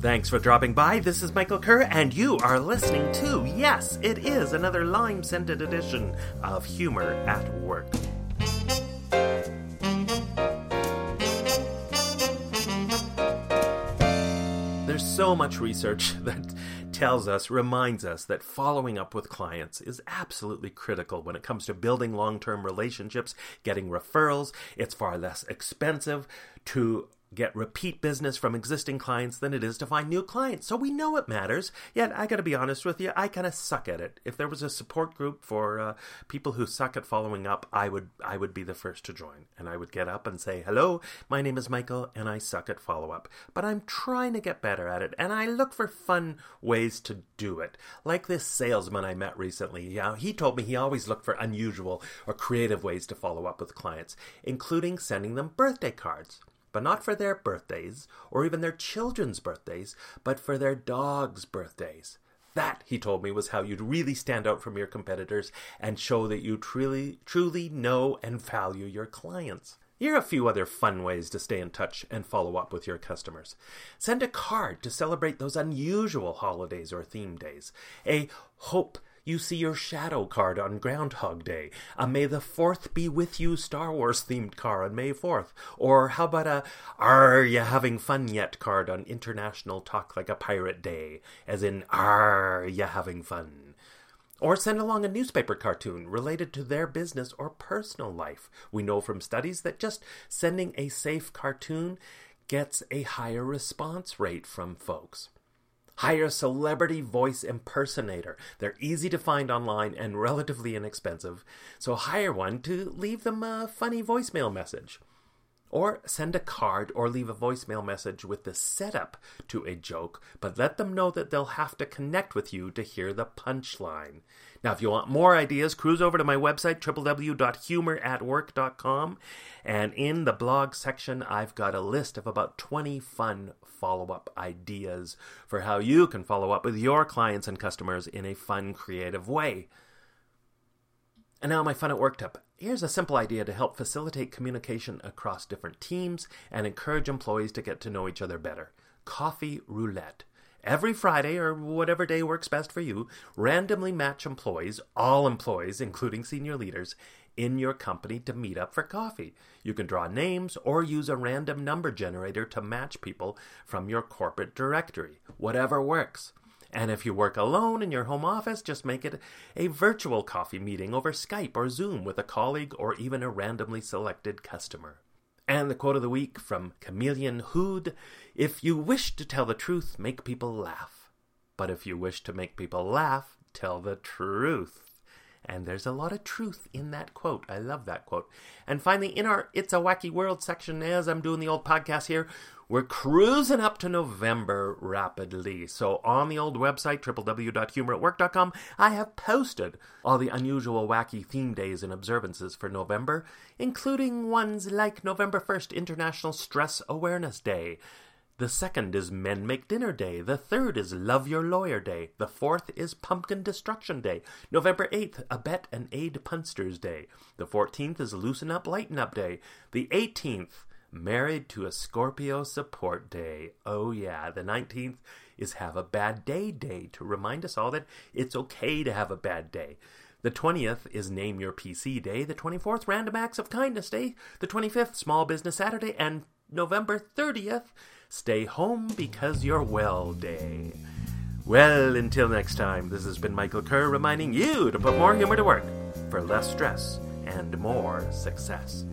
Thanks for dropping by. This is Michael Kerr, and you are listening to, yes, it is another lime scented edition of Humor at Work. There's so much research that tells us, reminds us that following up with clients is absolutely critical when it comes to building long term relationships, getting referrals. It's far less expensive to get repeat business from existing clients than it is to find new clients. So we know it matters. Yet I got to be honest with you, I kind of suck at it. If there was a support group for uh, people who suck at following up, I would I would be the first to join, and I would get up and say, "Hello, my name is Michael, and I suck at follow up, but I'm trying to get better at it, and I look for fun ways to do it." Like this salesman I met recently. Yeah, he told me he always looked for unusual or creative ways to follow up with clients, including sending them birthday cards but not for their birthdays or even their children's birthdays, but for their dogs' birthdays. That, he told me, was how you'd really stand out from your competitors and show that you truly, truly know and value your clients. Here are a few other fun ways to stay in touch and follow up with your customers. Send a card to celebrate those unusual holidays or theme days. A hope you see your shadow card on Groundhog Day, a May the 4th be with you Star Wars themed card on May 4th, or how about a Are you having fun yet card on International Talk Like a Pirate Day, as in Are you having fun? Or send along a newspaper cartoon related to their business or personal life. We know from studies that just sending a safe cartoon gets a higher response rate from folks. Hire a celebrity voice impersonator. They're easy to find online and relatively inexpensive, so hire one to leave them a funny voicemail message. Or send a card or leave a voicemail message with the setup to a joke, but let them know that they'll have to connect with you to hear the punchline. Now, if you want more ideas, cruise over to my website, www.humoratwork.com, and in the blog section, I've got a list of about 20 fun follow up ideas for how you can follow up with your clients and customers in a fun, creative way. And now, my fun at work tip. Here's a simple idea to help facilitate communication across different teams and encourage employees to get to know each other better coffee roulette. Every Friday, or whatever day works best for you, randomly match employees, all employees, including senior leaders, in your company to meet up for coffee. You can draw names or use a random number generator to match people from your corporate directory. Whatever works. And if you work alone in your home office, just make it a virtual coffee meeting over Skype or Zoom with a colleague or even a randomly selected customer. And the quote of the week from Chameleon Hood If you wish to tell the truth, make people laugh. But if you wish to make people laugh, tell the truth. And there's a lot of truth in that quote. I love that quote. And finally, in our It's a Wacky World section, as I'm doing the old podcast here, we're cruising up to November rapidly. So on the old website, www.humoratwork.com, I have posted all the unusual, wacky theme days and observances for November, including ones like November 1st, International Stress Awareness Day. The second is Men Make Dinner Day. The third is Love Your Lawyer Day. The fourth is Pumpkin Destruction Day. November 8th, Abet and Aid Punsters Day. The 14th is Loosen Up, Lighten Up Day. The 18th, Married to a Scorpio Support Day. Oh, yeah. The 19th is Have a Bad Day Day to remind us all that it's okay to have a bad day. The 20th is Name Your PC Day. The 24th, Random Acts of Kindness Day. The 25th, Small Business Saturday. And November 30th, Stay Home Because You're Well Day. Well, until next time, this has been Michael Kerr reminding you to put more humor to work for less stress and more success.